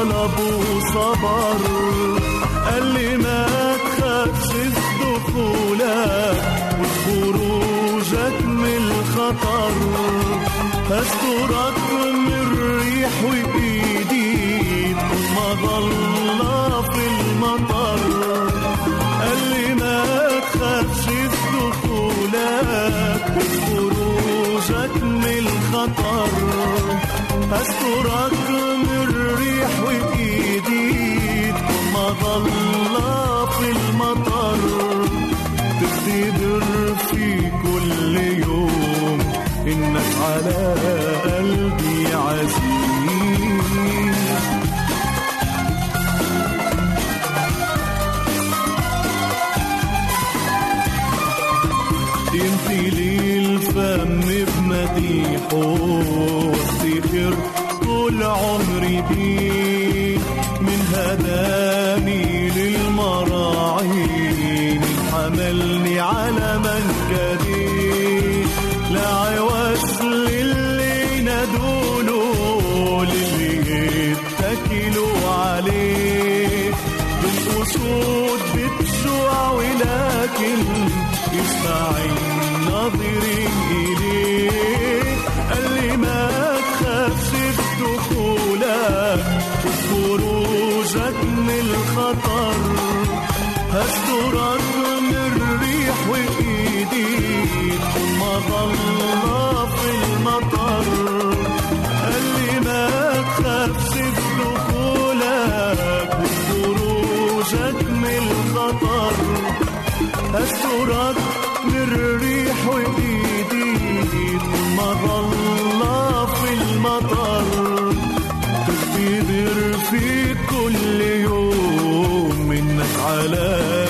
من طلب وصبر قال لي ما تخافش في دخولك وخروجك من الخطر. استرك من الريح وإيدي ما ضل في المطر. قال لي ما تخافش في دخولك وخروجك من الخطر. استرك استرك من الريح وايديك ما ضل في المطر. تختبر في كل يوم منك على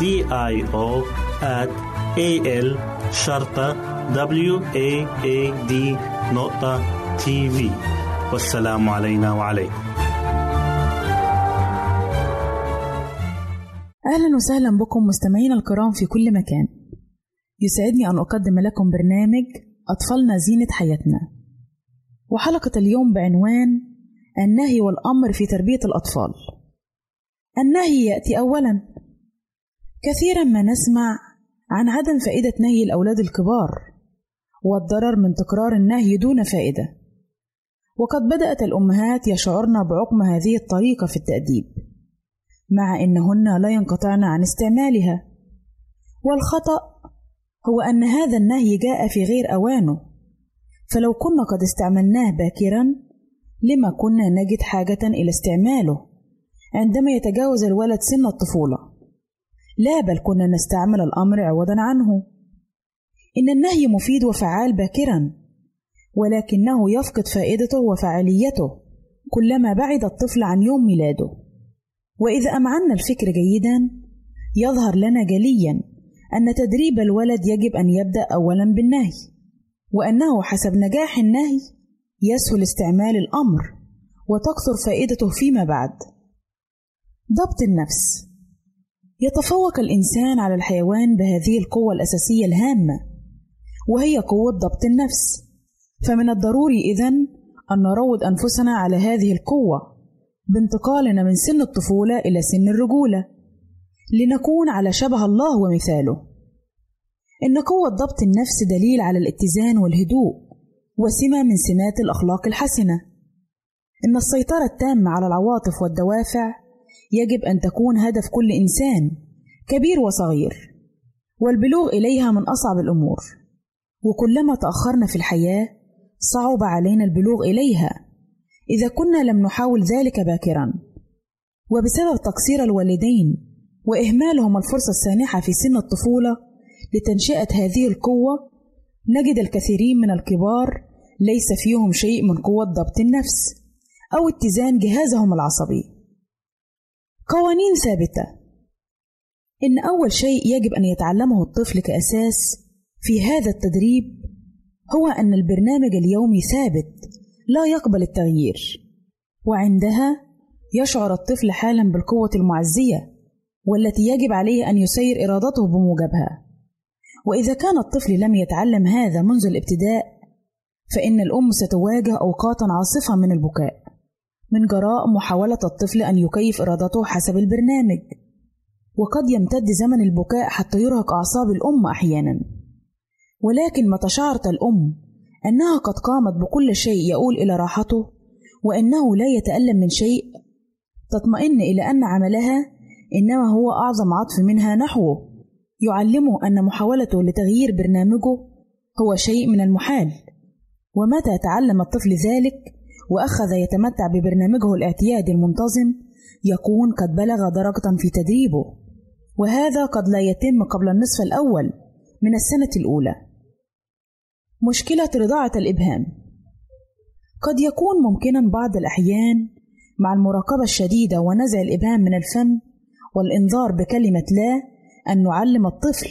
D I O at A L شرطة W A A D نقطة تي في والسلام علينا وعليكم. أهلا وسهلا بكم مستمعينا الكرام في كل مكان. يسعدني أن أقدم لكم برنامج أطفالنا زينة حياتنا. وحلقة اليوم بعنوان النهي والأمر في تربية الأطفال. النهي يأتي أولا كثيرا ما نسمع عن عدم فائدة نهي الأولاد الكبار والضرر من تكرار النهي دون فائدة. وقد بدأت الأمهات يشعرن بعقم هذه الطريقة في التأديب مع إنهن لا ينقطعن عن استعمالها. والخطأ هو أن هذا النهي جاء في غير أوانه. فلو كنا قد استعملناه باكرا لما كنا نجد حاجة إلى استعماله عندما يتجاوز الولد سن الطفولة. لا بل كنا نستعمل الأمر عوضا عنه. إن النهي مفيد وفعال باكرا ولكنه يفقد فائدته وفعاليته كلما بعد الطفل عن يوم ميلاده. وإذا أمعنا الفكر جيدا يظهر لنا جليا أن تدريب الولد يجب أن يبدأ أولا بالنهي وأنه حسب نجاح النهي يسهل استعمال الأمر وتكثر فائدته فيما بعد. ضبط النفس يتفوق الإنسان على الحيوان بهذه القوة الأساسية الهامة وهي قوة ضبط النفس. فمن الضروري إذن أن نروض أنفسنا على هذه القوة بانتقالنا من سن الطفولة إلى سن الرجولة لنكون على شبه الله ومثاله. إن قوة ضبط النفس دليل على الاتزان والهدوء وسمة من سمات الأخلاق الحسنة. إن السيطرة التامة على العواطف والدوافع يجب أن تكون هدف كل إنسان كبير وصغير. والبلوغ إليها من أصعب الأمور. وكلما تأخرنا في الحياة صعب علينا البلوغ إليها. إذا كنا لم نحاول ذلك باكرا. وبسبب تقصير الوالدين وإهمالهم الفرصة السانحة في سن الطفولة لتنشئة هذه القوة نجد الكثيرين من الكبار ليس فيهم شيء من قوة ضبط النفس أو اتزان جهازهم العصبي. قوانين ثابتة. إن أول شيء يجب أن يتعلمه الطفل كأساس في هذا التدريب هو أن البرنامج اليومي ثابت لا يقبل التغيير. وعندها يشعر الطفل حالا بالقوة المعزية والتي يجب عليه أن يسير إرادته بموجبها. وإذا كان الطفل لم يتعلم هذا منذ الابتداء فإن الأم ستواجه أوقاتا عاصفة من البكاء. من جراء محاولة الطفل أن يكيف إرادته حسب البرنامج. وقد يمتد زمن البكاء حتى يرهق أعصاب الأم أحيانا. ولكن متى شعرت الأم أنها قد قامت بكل شيء يؤول إلى راحته وأنه لا يتألم من شيء تطمئن إلى أن عملها إنما هو أعظم عطف منها نحوه. يعلمه أن محاولته لتغيير برنامجه هو شيء من المحال. ومتى تعلم الطفل ذلك؟ وأخذ يتمتع ببرنامجه الإعتيادي المنتظم يكون قد بلغ درجة في تدريبه. وهذا قد لا يتم قبل النصف الأول من السنة الأولى. مشكلة رضاعة الإبهام. قد يكون ممكنا بعض الأحيان مع المراقبة الشديدة ونزع الإبهام من الفم والإنذار بكلمة لا أن نعلم الطفل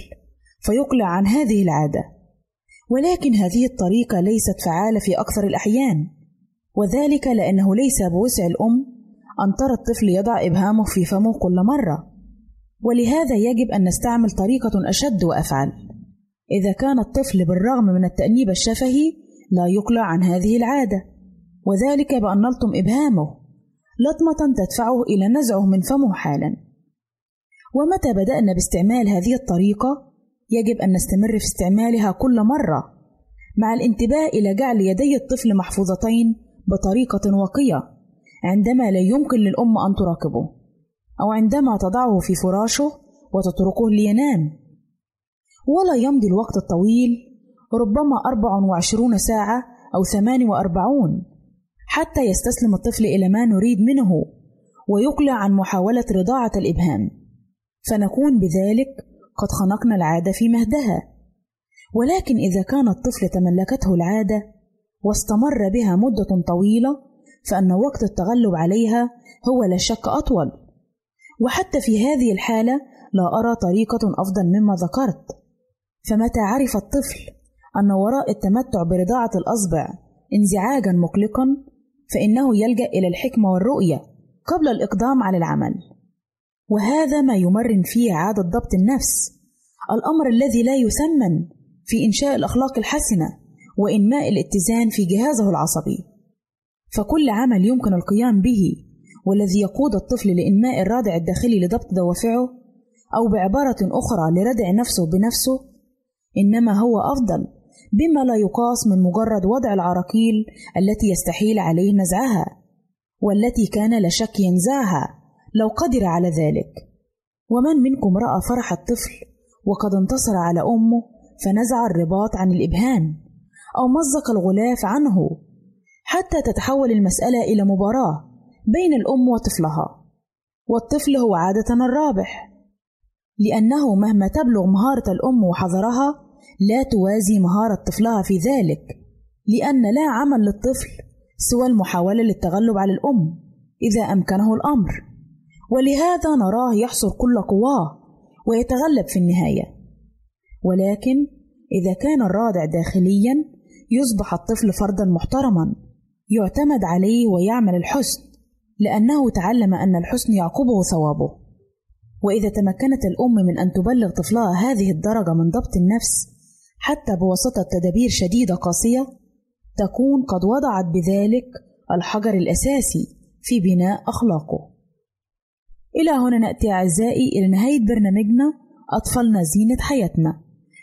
فيقلع عن هذه العادة. ولكن هذه الطريقة ليست فعالة في أكثر الأحيان. وذلك لأنه ليس بوسع الأم أن ترى الطفل يضع إبهامه في فمه كل مرة. ولهذا يجب أن نستعمل طريقة أشد وأفعل. إذا كان الطفل بالرغم من التأنيب الشفهي لا يقلع عن هذه العادة. وذلك بأن نلطم إبهامه. لطمة تدفعه إلى نزعه من فمه حالا. ومتى بدأنا باستعمال هذه الطريقة؟ يجب أن نستمر في استعمالها كل مرة. مع الانتباه إلى جعل يدي الطفل محفوظتين بطريقة وقية عندما لا يمكن للأم أن تراقبه أو عندما تضعه في فراشه وتتركه لينام. ولا يمضي الوقت الطويل ربما 24 ساعة أو 48 حتى يستسلم الطفل إلى ما نريد منه ويقلع عن محاولة رضاعة الإبهام. فنكون بذلك قد خنقنا العادة في مهدها. ولكن إذا كان الطفل تملكته العادة واستمر بها مدة طويلة فأن وقت التغلب عليها هو لا شك أطول. وحتى في هذه الحالة لا أرى طريقة أفضل مما ذكرت. فمتى عرف الطفل أن وراء التمتع برضاعة الأصبع انزعاجا مقلقا فإنه يلجأ إلى الحكمة والرؤية قبل الإقدام على العمل. وهذا ما يمرن فيه عادة ضبط النفس الأمر الذي لا يثمن في إنشاء الأخلاق الحسنة. وإنماء الاتزان في جهازه العصبي. فكل عمل يمكن القيام به والذي يقود الطفل لإنماء الرادع الداخلي لضبط دوافعه أو بعبارة أخرى لردع نفسه بنفسه إنما هو أفضل بما لا يقاس من مجرد وضع العراقيل التي يستحيل عليه نزعها والتي كان لا شك ينزعها لو قدر على ذلك. ومن منكم رأى فرح الطفل وقد انتصر على أمه فنزع الرباط عن الإبهام. أو مزق الغلاف عنه حتى تتحول المسألة إلى مباراة بين الأم وطفلها والطفل هو عادة الرابح لأنه مهما تبلغ مهارة الأم وحذرها لا توازي مهارة طفلها في ذلك لأن لا عمل للطفل سوى المحاولة للتغلب على الأم إذا أمكنه الأمر. ولهذا نراه يحصر كل قواه ويتغلب في النهاية. ولكن إذا كان الرادع داخليا يصبح الطفل فردا محترما يعتمد عليه ويعمل الحسن لأنه تعلم أن الحسن يعقبه ثوابه. وإذا تمكنت الأم من أن تبلغ طفلها هذه الدرجة من ضبط النفس حتى بواسطة تدابير شديدة قاسية تكون قد وضعت بذلك الحجر الأساسي في بناء أخلاقه. إلى هنا نأتي أعزائي إلى نهاية برنامجنا أطفالنا زينة حياتنا.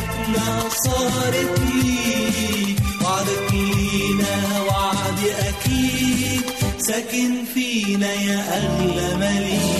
حياتنا صارت ليك وعدك لينا وعد أكيد. ساكن فينا يا أغلى مليك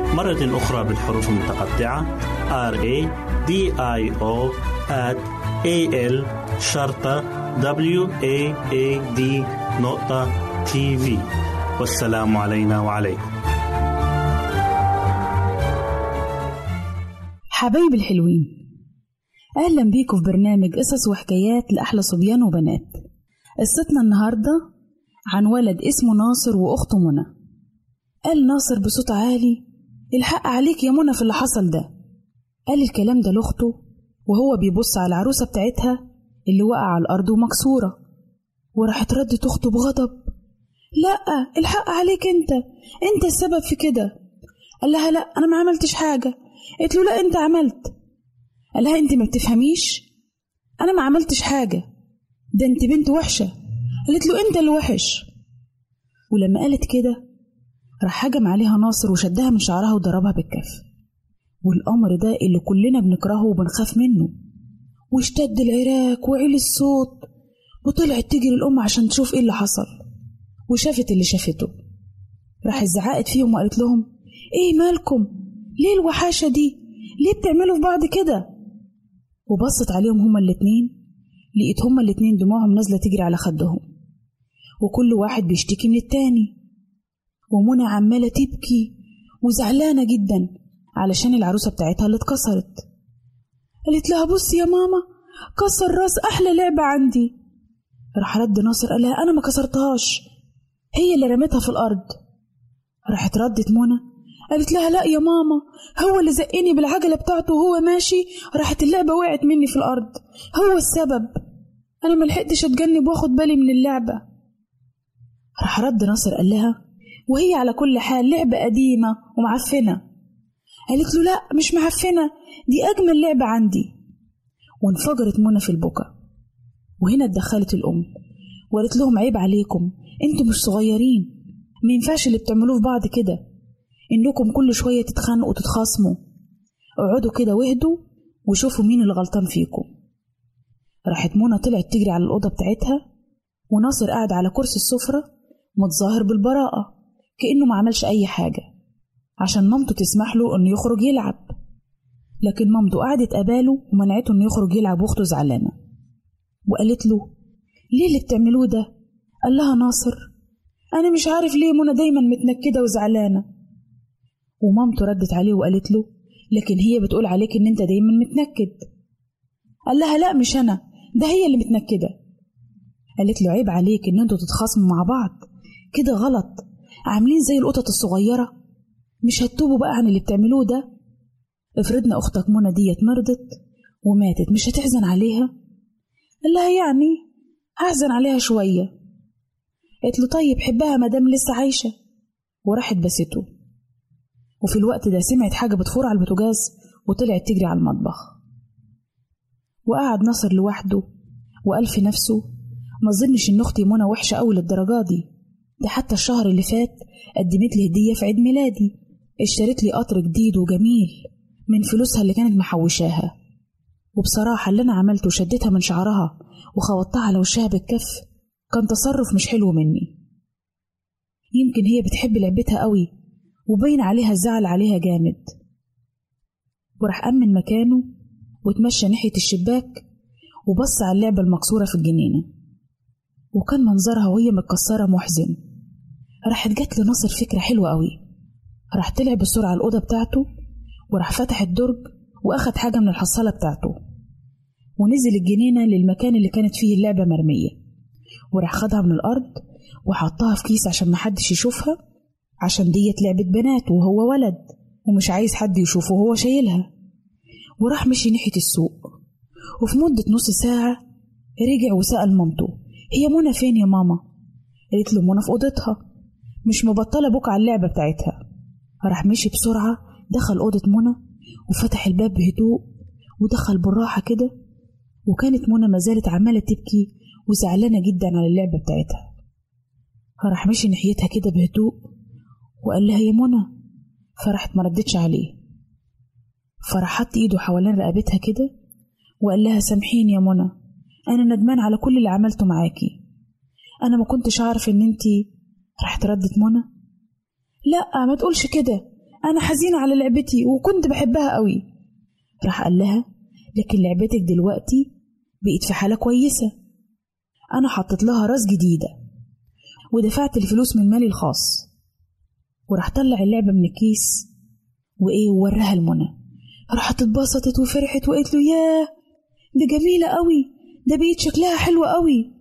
مرة أخرى بالحروف المتقطعة. R A D I O at A L شرطة W A A D نقطة تي في والسلام علينا وعليكم. حبايب الحلوين أهلا بيكم في برنامج قصص وحكايات لأحلى صبيان وبنات. قصتنا النهاردة عن ولد اسمه ناصر وأخته منى. قال ناصر بصوت عالي الحق عليك يا منى في اللي حصل ده. قال الكلام ده لأخته وهو بيبص على العروسة بتاعتها اللي وقع على الأرض ومكسورة. وراحت ردت أخته بغضب. لأ الحق عليك أنت. أنت السبب في كده. قال لها لأ أنا ما عملتش حاجة. قالت له لأ أنت عملت. قال لها أنت ما بتفهميش؟ أنا ما عملتش حاجة. ده أنت بنت وحشة. قالت له أنت اللي وحش. ولما قالت كده راح هجم عليها ناصر وشدها من شعرها وضربها بالكف. والأمر ده اللي كلنا بنكرهه وبنخاف منه. واشتد العراك وعلي الصوت. وطلعت تجري الأم عشان تشوف إيه اللي حصل. وشافت اللي شافته. راحت زعقت فيهم وقالت لهم إيه مالكم؟ ليه الوحاشة دي؟ ليه بتعملوا في بعض كده؟ وبصت عليهم هما الاتنين. لقيت هما الاتنين دموعهم نازلة تجري على خدهم. وكل واحد بيشتكي من التاني. ومنى عمالة تبكي وزعلانة جدا علشان العروسة بتاعتها اللي اتكسرت. قالت لها بصي يا ماما كسر راس أحلى لعبة عندي. راح رد ناصر قال لها أنا ما كسرتهاش هي اللي رمتها في الأرض. راحت ردت منى قالت لها لا يا ماما هو اللي زقني بالعجلة بتاعته وهو ماشي راحت اللعبة وقعت مني في الأرض هو السبب. أنا ملحقتش أتجنب وآخد بالي من اللعبة. راح رد ناصر قال لها وهي على كل حال لعبة قديمة ومعفنة. قالت له لا مش معفنة دي أجمل لعبة عندي. وانفجرت منى في البكا وهنا اتدخلت الأم. وقالت لهم عيب عليكم أنتوا مش صغيرين. ما ينفعش اللي بتعملوه في بعض كده. إنكم كل شوية تتخانقوا وتتخاصموا. اقعدوا كده واهدوا وشوفوا مين اللي غلطان فيكم. راحت منى طلعت تجري على الأوضة بتاعتها وناصر قاعد على كرسي السفرة متظاهر بالبراءة. كأنه ما عملش أي حاجة عشان مامته تسمح له إنه يخرج يلعب. لكن مامته قعدت قباله ومنعته إنه يخرج يلعب وأخته زعلانة. وقالت له ليه اللي بتعملوه ده؟ قال لها ناصر أنا مش عارف ليه منى دايما متنكدة وزعلانة. ومامته ردت عليه وقالت له لكن هي بتقول عليك إن أنت دايما متنكد. قال لها لا مش أنا ده هي اللي متنكدة. قالت له عيب عليك إن أنتوا تتخاصموا مع بعض كده غلط. عاملين زي القطط الصغيرة. مش هتتوبوا بقى عن اللي بتعملوه ده. افرضنا أختك منى ديت مرضت وماتت مش هتحزن عليها؟ قال لها يعني هحزن عليها شوية. قالت له طيب حبها مدام لسه عايشة. وراحت بسته. وفي الوقت ده سمعت حاجة بتفور على البوتاجاز وطلعت تجري على المطبخ. وقعد ناصر لوحده وقال في نفسه ما اظنش إن أختي منى وحشة أوي للدرجة دي. ده حتى الشهر اللي فات قدمت لي هدية في عيد ميلادي. اشترت لي قطر جديد وجميل من فلوسها اللي كانت محوشاها. وبصراحة اللي أنا عملته شدتها من شعرها وخبطتها على وشها بالكف كان تصرف مش حلو مني. يمكن هي بتحب لعبتها قوي وبين عليها الزعل عليها جامد. وراح أمن مكانه وتمشى ناحية الشباك وبص على اللعبة المكسورة في الجنينة. وكان منظرها وهي متكسرة محزن. راحت جات لناصر فكرة حلوة قوي. راح طلع بسرعة الأوضة بتاعته وراح فتح الدرج وأخد حاجة من الحصالة بتاعته. ونزل الجنينة للمكان اللي كانت فيه اللعبة مرمية. وراح خدها من الأرض وحطها في كيس عشان محدش يشوفها عشان ديت لعبة بنات وهو ولد ومش عايز حد يشوفه وهو شايلها. وراح مشي ناحية السوق. وفي مدة نص ساعة رجع وسأل مامته هي منى فين يا ماما؟ قالت له منى في أوضتها. مش مبطلة بوك على اللعبة بتاعتها. راح مشي بسرعة دخل أوضة منى وفتح الباب بهدوء ودخل بالراحة كده. وكانت منى ما زالت عمالة تبكي وزعلانة جدا على اللعبة بتاعتها. فراح مشي ناحيتها كده بهدوء وقال لها يا منى. فراحت ما ردتش عليه. فراح حط إيده حوالين رقبتها كده وقال لها سامحيني يا منى أنا ندمان على كل اللي عملته معاكي. أنا ما كنتش اعرف إن أنتي راحت ردت منى؟ لا ما تقولش كده. أنا حزينة على لعبتي وكنت بحبها قوي. راح قال لها لكن لعبتك دلوقتي بقت في حالة كويسة. أنا حطيت لها راس جديدة ودفعت الفلوس من مالي الخاص. وراح طلع اللعبة من الكيس وإيه ووراها لمنى. راحت اتبسطت وفرحت وقالت له ياه دي جميلة قوي ده بقيت شكلها حلو قوي.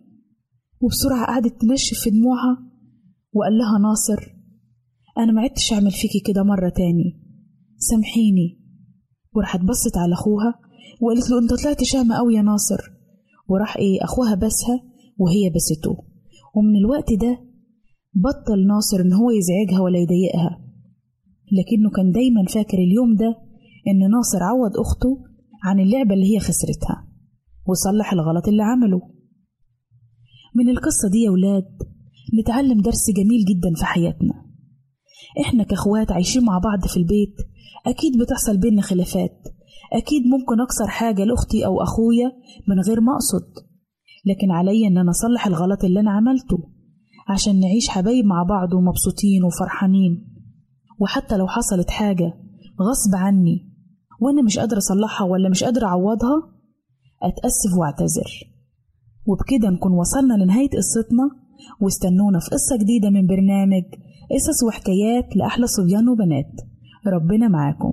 وبسرعة قعدت تنشف في دموعها وقال لها ناصر أنا ما عدتش أعمل فيكي كده مرة تاني. سامحيني. وراحت بصت على أخوها وقالت له أنت طلعت شامة أوي يا ناصر. وراح إيه أخوها بسها وهي بسته. ومن الوقت ده بطل ناصر إن هو يزعجها ولا يضايقها. لكنه كان دايما فاكر اليوم ده إن ناصر عوض أخته عن اللعبة اللي هي خسرتها وصلح الغلط اللي عمله. من القصة دي يا ولاد نتعلم درس جميل جدا في حياتنا. إحنا كإخوات عايشين مع بعض في البيت أكيد بتحصل بينا خلافات. أكيد ممكن أكسر حاجة لأختي أو أخويا من غير ما أقصد. لكن عليا إن أنا أصلح الغلط اللي أنا عملته عشان نعيش حبايب مع بعض ومبسوطين وفرحانين. وحتى لو حصلت حاجة غصب عني وأنا مش قادرة أصلحها ولا مش قادرة أعوضها أتأسف وأعتذر. وبكده نكون وصلنا لنهاية قصتنا. واستنونا في قصة جديدة من برنامج قصص وحكايات لأحلى صبيان وبنات. ربنا معاكم.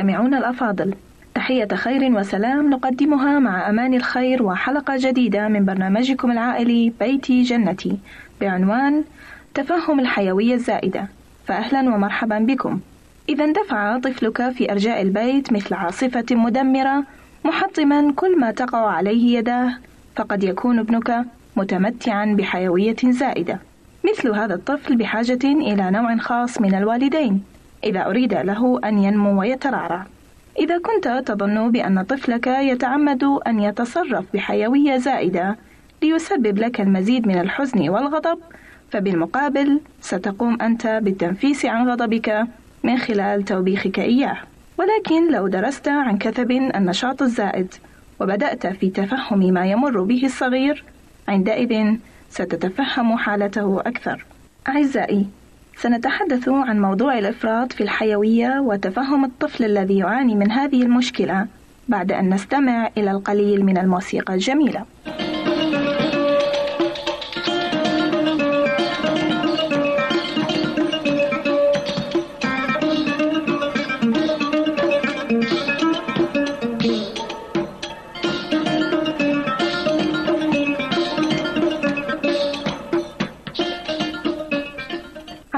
أيها المستمعون الأفاضل. تحية خير وسلام نقدمها مع أمان الخير وحلقة جديدة من برنامجكم العائلي بيتي جنتي. بعنوان تفهم الحيوية الزائدة. فأهلا ومرحبا بكم. إذا اندفع طفلك في أرجاء البيت مثل عاصفة مدمرة محطما كل ما تقع عليه يداه. فقد يكون ابنك متمتعا بحيوية زائدة. مثل هذا الطفل بحاجة إلى نوع خاص من الوالدين. إذا أريد له أن ينمو ويترعرع. إذا كنت تظن بأن طفلك يتعمد أن يتصرف بحيوية زائدة ليسبب لك المزيد من الحزن والغضب، فبالمقابل ستقوم أنت بالتنفيس عن غضبك من خلال توبيخك إياه. ولكن لو درست عن كثب النشاط الزائد وبدأت في تفهم ما يمر به الصغير، عندئذ ستتفهم حالته أكثر. أعزائي، سنتحدث عن موضوع الإفراط في الحيوية وتفهم الطفل الذي يعاني من هذه المشكلة بعد أن نستمع إلى القليل من الموسيقى الجميلة.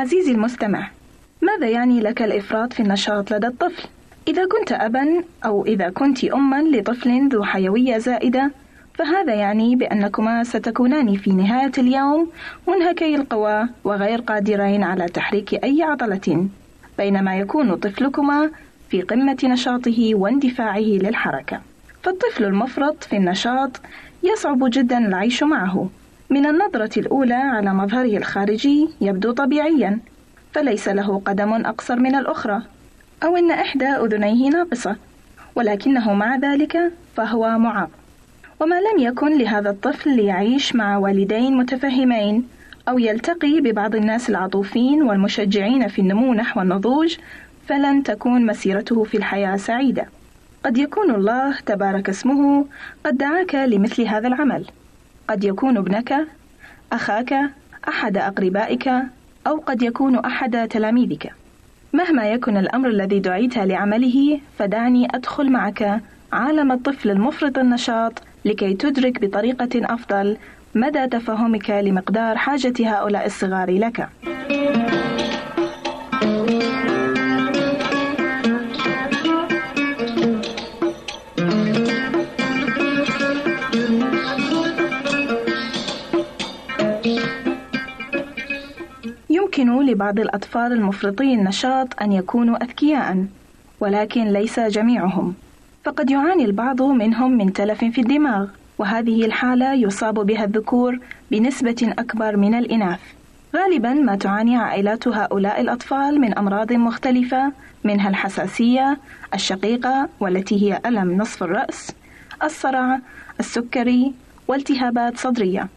عزيزي المستمع، ماذا يعني لك الإفراط في النشاط لدى الطفل؟ إذا كنت أبا أو إذا كنت أما لطفل ذو حيوية زائدة، فهذا يعني بأنكما ستكونان في نهاية اليوم منهكي القوى وغير قادرين على تحريك أي عضلة، بينما يكون طفلكما في قمة نشاطه واندفاعه للحركة. فالطفل المفرط في النشاط يصعب جدا العيش معه، من النظرة الأولى على مظهره الخارجي يبدو طبيعيا فليس له قدم أقصر من الأخرى. أو أن إحدى أذنيه ناقصة ولكنه مع ذلك فهو معاق. وما لم يكن لهذا الطفل ليعيش مع والدين متفهمين أو يلتقي ببعض الناس العطوفين والمشجعين في النمو نحو النضوج فلن تكون مسيرته في الحياة سعيدة. قد يكون الله تبارك اسمه قد دعاك لمثل هذا العمل. قد يكون ابنك أخاك أحد أقربائك أو قد يكون أحد تلاميذك. مهما يكن الأمر الذي دعيت لعمله فدعني أدخل معك عالم الطفل المفرط النشاط لكي تدرك بطريقة أفضل مدى تفهمك لمقدار حاجة هؤلاء الصغار لك. يمكن لبعض الأطفال المفرطي النشاط أن يكونوا أذكياء ولكن ليس جميعهم. فقد يعاني البعض منهم من تلف في الدماغ وهذه الحالة يصاب بها الذكور بنسبة أكبر من الإناث. غالبا ما تعاني عائلات هؤلاء الأطفال من أمراض مختلفة منها الحساسية الشقيقة والتي هي ألم نصف الرأس الصرع السكري والتهابات صدرية.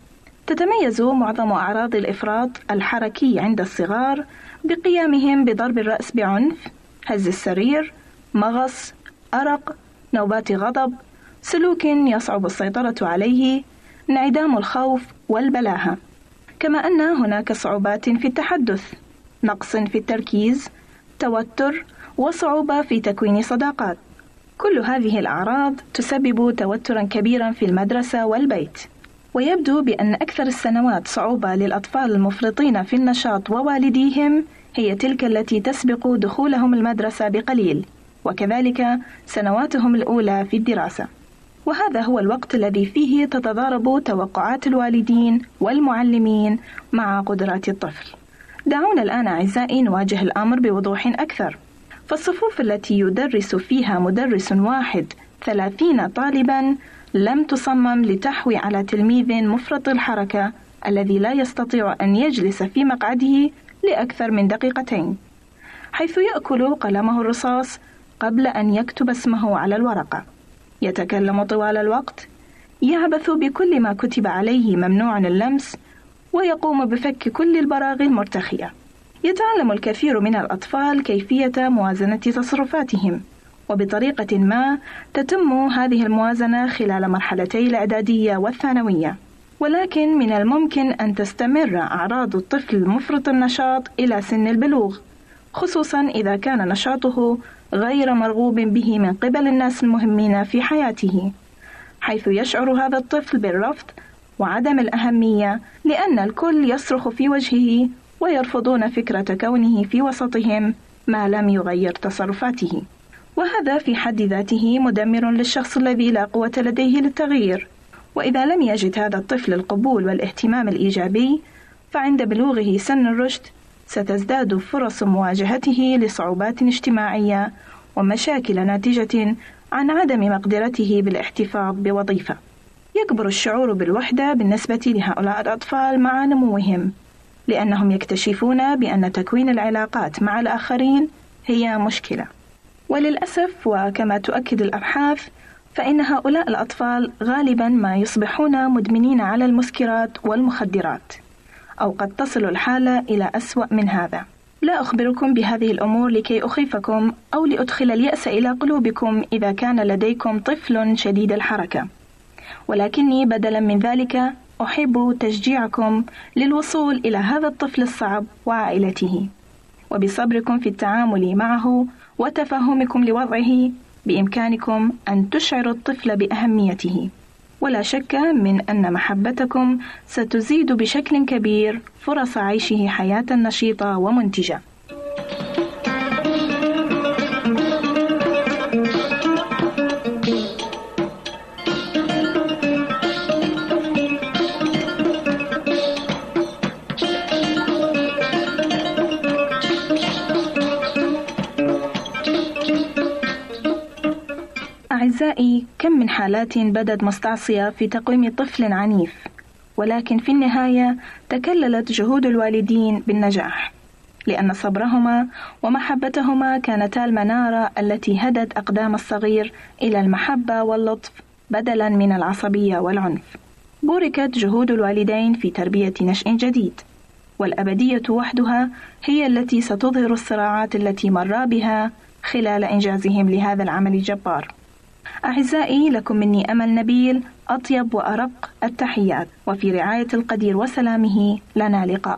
تتميز معظم أعراض الإفراط الحركي عند الصغار بقيامهم بضرب الرأس بعنف هز السرير مغص أرق نوبات غضب سلوك يصعب السيطرة عليه انعدام الخوف والبلاهة. كما أن هناك صعوبات في التحدث نقص في التركيز توتر وصعوبة في تكوين صداقات. كل هذه الأعراض تسبب توترا كبيرا في المدرسة والبيت. ويبدو بأن أكثر السنوات صعوبة للأطفال المفرطين في النشاط ووالديهم هي تلك التي تسبق دخولهم المدرسة بقليل وكذلك سنواتهم الأولى في الدراسة. وهذا هو الوقت الذي فيه تتضارب توقعات الوالدين والمعلمين مع قدرات الطفل. دعونا الآن أعزائي نواجه الأمر بوضوح أكثر. فالصفوف التي يدرس فيها مدرس واحد ثلاثين طالبا لم تصمم لتحوي على تلميذ مفرط الحركة الذي لا يستطيع أن يجلس في مقعده لأكثر من دقيقتين حيث يأكل قلمه الرصاص قبل أن يكتب اسمه على الورقة. يتكلم طوال الوقت يعبث بكل ما كتب عليه ممنوع اللمس ويقوم بفك كل البراغي المرتخية. يتعلم الكثير من الأطفال كيفية موازنة تصرفاتهم. وبطريقة ما تتم هذه الموازنة خلال مرحلتي الإعدادية والثانوية. ولكن من الممكن أن تستمر أعراض الطفل المفرط النشاط إلى سن البلوغ خصوصا إذا كان نشاطه غير مرغوب به من قبل الناس المهمين في حياته حيث يشعر هذا الطفل بالرفض وعدم الأهمية لأن الكل يصرخ في وجهه ويرفضون فكرة كونه في وسطهم ما لم يغير تصرفاته. وهذا في حد ذاته مدمر للشخص الذي لا قوة لديه للتغيير وإذا لم يجد هذا الطفل القبول والاهتمام الإيجابي فعند بلوغه سن الرشد ستزداد فرص مواجهته لصعوبات اجتماعية ومشاكل ناتجة عن عدم مقدرته بالاحتفاظ بوظيفة. يكبر الشعور بالوحدة بالنسبة لهؤلاء الأطفال مع نموهم، لأنهم يكتشفون بأن تكوين العلاقات مع الآخرين هي مشكلة. وللأسف وكما تؤكد الأبحاث فإن هؤلاء الأطفال غالبا ما يصبحون مدمنين على المسكرات والمخدرات. أو قد تصل الحالة إلى أسوأ من هذا. لا أخبركم بهذه الأمور لكي أخيفكم أو لأدخل اليأس إلى قلوبكم إذا كان لديكم طفل شديد الحركة. ولكني بدلا من ذلك أحب تشجيعكم للوصول إلى هذا الطفل الصعب وعائلته. وبصبركم في التعامل معه وتفهمكم لوضعه بإمكانكم أن تشعروا الطفل بأهميته. ولا شك من أن محبتكم ستزيد بشكل كبير فرص عيشه حياة نشيطة ومنتجة. أعزائي كم من حالات بدت مستعصية في تقويم طفل عنيف ولكن في النهاية تكللت جهود الوالدين بالنجاح لأن صبرهما ومحبتهما كانتا المنارة التي هدت أقدام الصغير إلى المحبة واللطف بدلا من العصبية والعنف. بوركت جهود الوالدين في تربية نشء جديد والأبدية وحدها هي التي ستظهر الصراعات التي مرا بها خلال إنجازهم لهذا العمل الجبار. أعزائي لكم مني أمل نبيل أطيب وأرق التحيات. وفي رعاية القدير وسلامه لنا لقاء.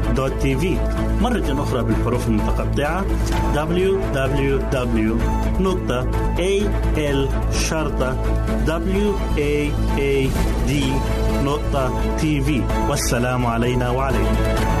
www.al-waad.tv مرة أخرى بالحروف المتقطعة. www.al-waad.tv والسلام علينا وعليكم.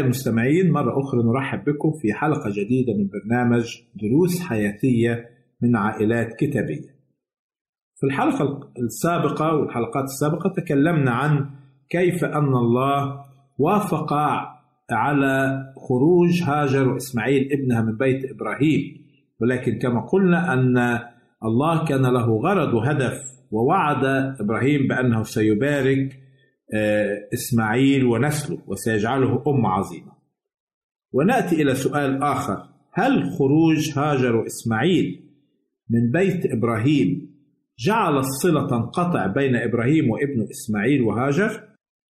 أعزائي المستمعين مرة أخرى نرحب بكم في حلقة جديدة من برنامج دروس حياتية من عائلات كتابية. في الحلقة السابقة والحلقات السابقة تكلمنا عن كيف أن الله وافق على خروج هاجر وإسماعيل ابنها من بيت إبراهيم ولكن كما قلنا أن الله كان له غرض وهدف ووعد إبراهيم بأنه سيبارك إسماعيل ونسله وسيجعله أمة عظيمة. ونأتي إلى سؤال آخر. هل خروج هاجر وإسماعيل من بيت إبراهيم جعل الصلة تنقطع بين إبراهيم وابنه إسماعيل وهاجر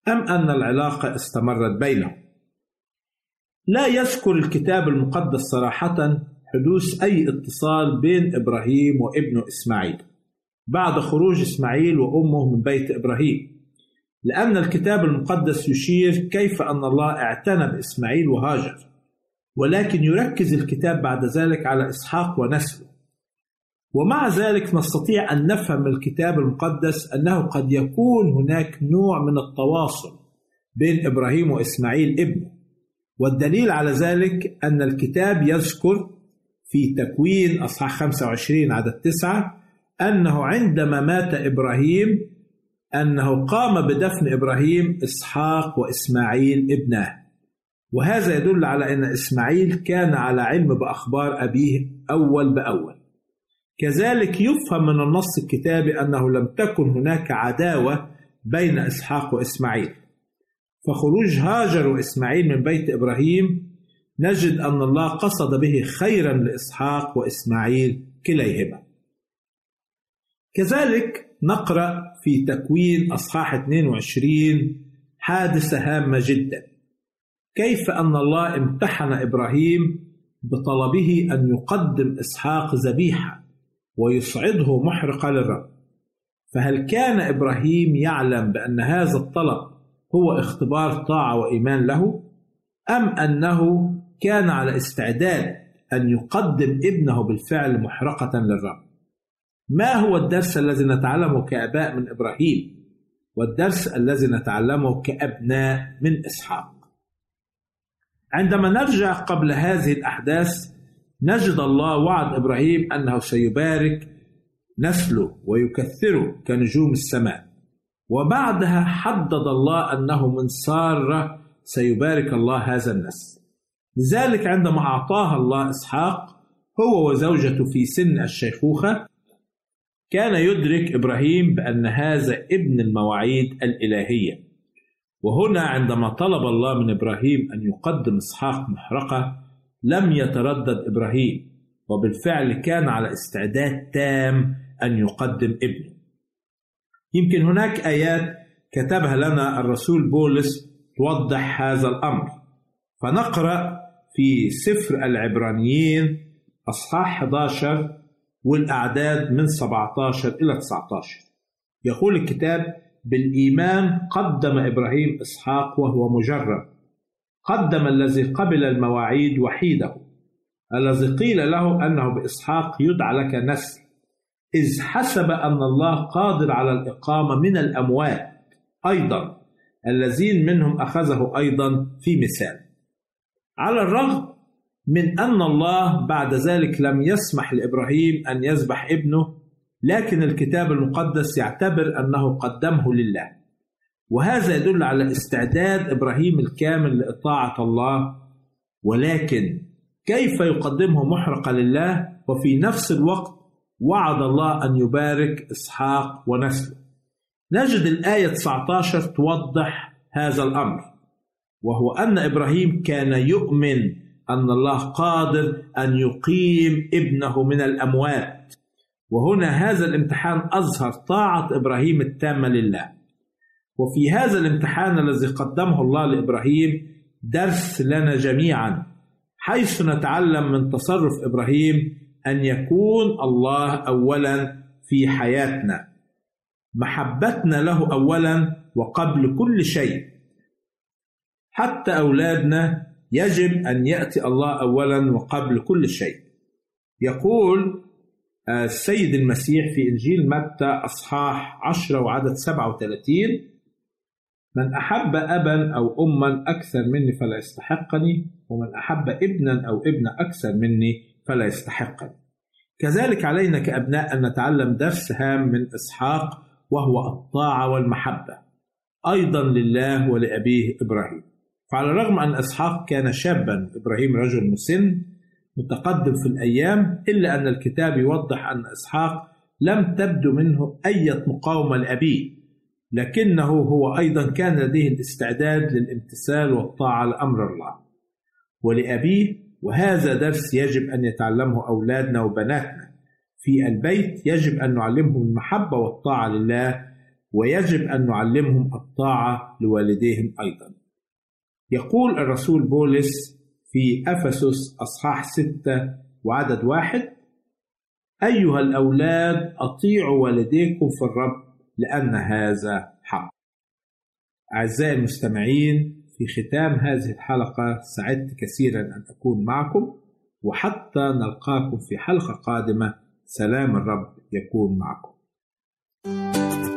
أم أن العلاقة استمرت بينهم؟ لا يذكر الكتاب المقدس صراحة حدوث أي اتصال بين إبراهيم وابنه إسماعيل. بعد خروج إسماعيل وأمه من بيت إبراهيم. لأن الكتاب المقدس يشير كيف أن الله اعتنى بإسماعيل وهاجر ولكن يركز الكتاب بعد ذلك على إسحاق ونسله. ومع ذلك نستطيع أن نفهم الكتاب المقدس أنه قد يكون هناك نوع من التواصل بين إبراهيم وإسماعيل ابنه والدليل على ذلك أن الكتاب يذكر في تكوين أصحاح 25 عدد 9 أنه عندما مات إبراهيم أنه قام بدفن إبراهيم إسحاق وإسماعيل ابناه وهذا يدل على أن إسماعيل كان على علم بأخبار أبيه أول بأول. كذلك يفهم من النص الكتابي أنه لم تكن هناك عداوة بين إسحاق وإسماعيل. فخروج هاجر وإسماعيل من بيت إبراهيم نجد أن الله قصد به خيرا لإسحاق وإسماعيل كليهما. كذلك نقرأ في تكوين أصحاح 22 حادثة هامة جدا. كيف أن الله امتحن إبراهيم بطلبه أن يقدم إسحاق ذبيحة ويصعده محرقة للرب؟ فهل كان إبراهيم يعلم بأن هذا الطلب هو اختبار طاعة وإيمان له؟ أم أنه كان على استعداد أن يقدم ابنه بالفعل محرقة للرب؟ ما هو الدرس الذي نتعلمه كآباء من إبراهيم؟ والدرس الذي نتعلمه كأبناء من إسحاق. عندما نرجع قبل هذه الأحداث نجد الله وعد إبراهيم أنه سيبارك نسله ويكثره كنجوم السماء. وبعدها حدد الله أنه من سارة سيبارك الله هذا النسل. لذلك عندما أعطاها الله إسحاق هو وزوجته في سن الشيخوخة كان يدرك إبراهيم بأن هذا ابن المواعيد الإلهية. وهنا عندما طلب الله من إبراهيم أن يقدم إسحاق محرقة لم يتردد إبراهيم وبالفعل كان على استعداد تام أن يقدم ابنه. يمكن هناك آيات كتبها لنا الرسول بولس توضح هذا الأمر. فنقرأ في سفر العبرانيين أصحاح 11 والأعداد من 17 إلى 19 يقول الكتاب بالإيمان قدم إبراهيم إسحاق وهو مجرب قدم الذي قبل المواعيد وحيده. الذي قيل له أنه بإسحاق يدعى لك نسل. إذ حسب أن الله قادر على الإقامة من الأموات أيضا. الذين منهم أخذه أيضا في مثال. على الرغم من أن الله بعد ذلك لم يسمح لإبراهيم أن يذبح ابنه لكن الكتاب المقدس يعتبر أنه قدمه لله. وهذا يدل على استعداد إبراهيم الكامل لإطاعة الله. ولكن كيف يقدمه محرقة لله؟ وفي نفس الوقت وعد الله أن يبارك إسحاق ونسله. نجد الآية 19 توضح هذا الأمر وهو أن إبراهيم كان يؤمن أن الله قادر أن يقيم ابنه من الأموات. وهنا هذا الامتحان أظهر طاعة إبراهيم التامة لله. وفي هذا الامتحان الذي قدمه الله لإبراهيم درس لنا جميعا حيث نتعلم من تصرف إبراهيم أن يكون الله أولا في حياتنا. محبتنا له أولا وقبل كل شيء. حتى أولادنا يجب أن يأتي الله أولا وقبل كل شيء. يقول السيد المسيح في إنجيل متى أصحاح 10 وعدد 37 من أحب أبا أو أما أكثر مني فلا يستحقني ومن أحب ابنا أو ابنة أكثر مني فلا يستحقني. كذلك علينا كأبناء أن نتعلم درس هام من إسحاق وهو الطاعة والمحبة. أيضا لله ولأبيه إبراهيم. فعلى الرغم أن إسحاق كان شابا إبراهيم رجل مسن متقدم في الأيام إلا أن الكتاب يوضح أن إسحاق لم تبدو منه أي مقاومة لأبيه لكنه هو أيضا كان لديه الاستعداد للامتثال والطاعة لأمر الله. ولأبيه وهذا درس يجب أن يتعلمه أولادنا وبناتنا. في البيت يجب أن نعلمهم المحبة والطاعة لله ويجب أن نعلمهم الطاعة لوالديهم أيضا. يقول الرسول بولس في أفسس أصحاح ستة وعدد واحد أيها الأولاد أطيعوا والديكم في الرب لأن هذا حق أعزائي المستمعين في ختام هذه الحلقة سعدت كثيرا أن أكون معكم وحتى نلقاكم في حلقة قادمة سلام الرب يكون معكم. thank you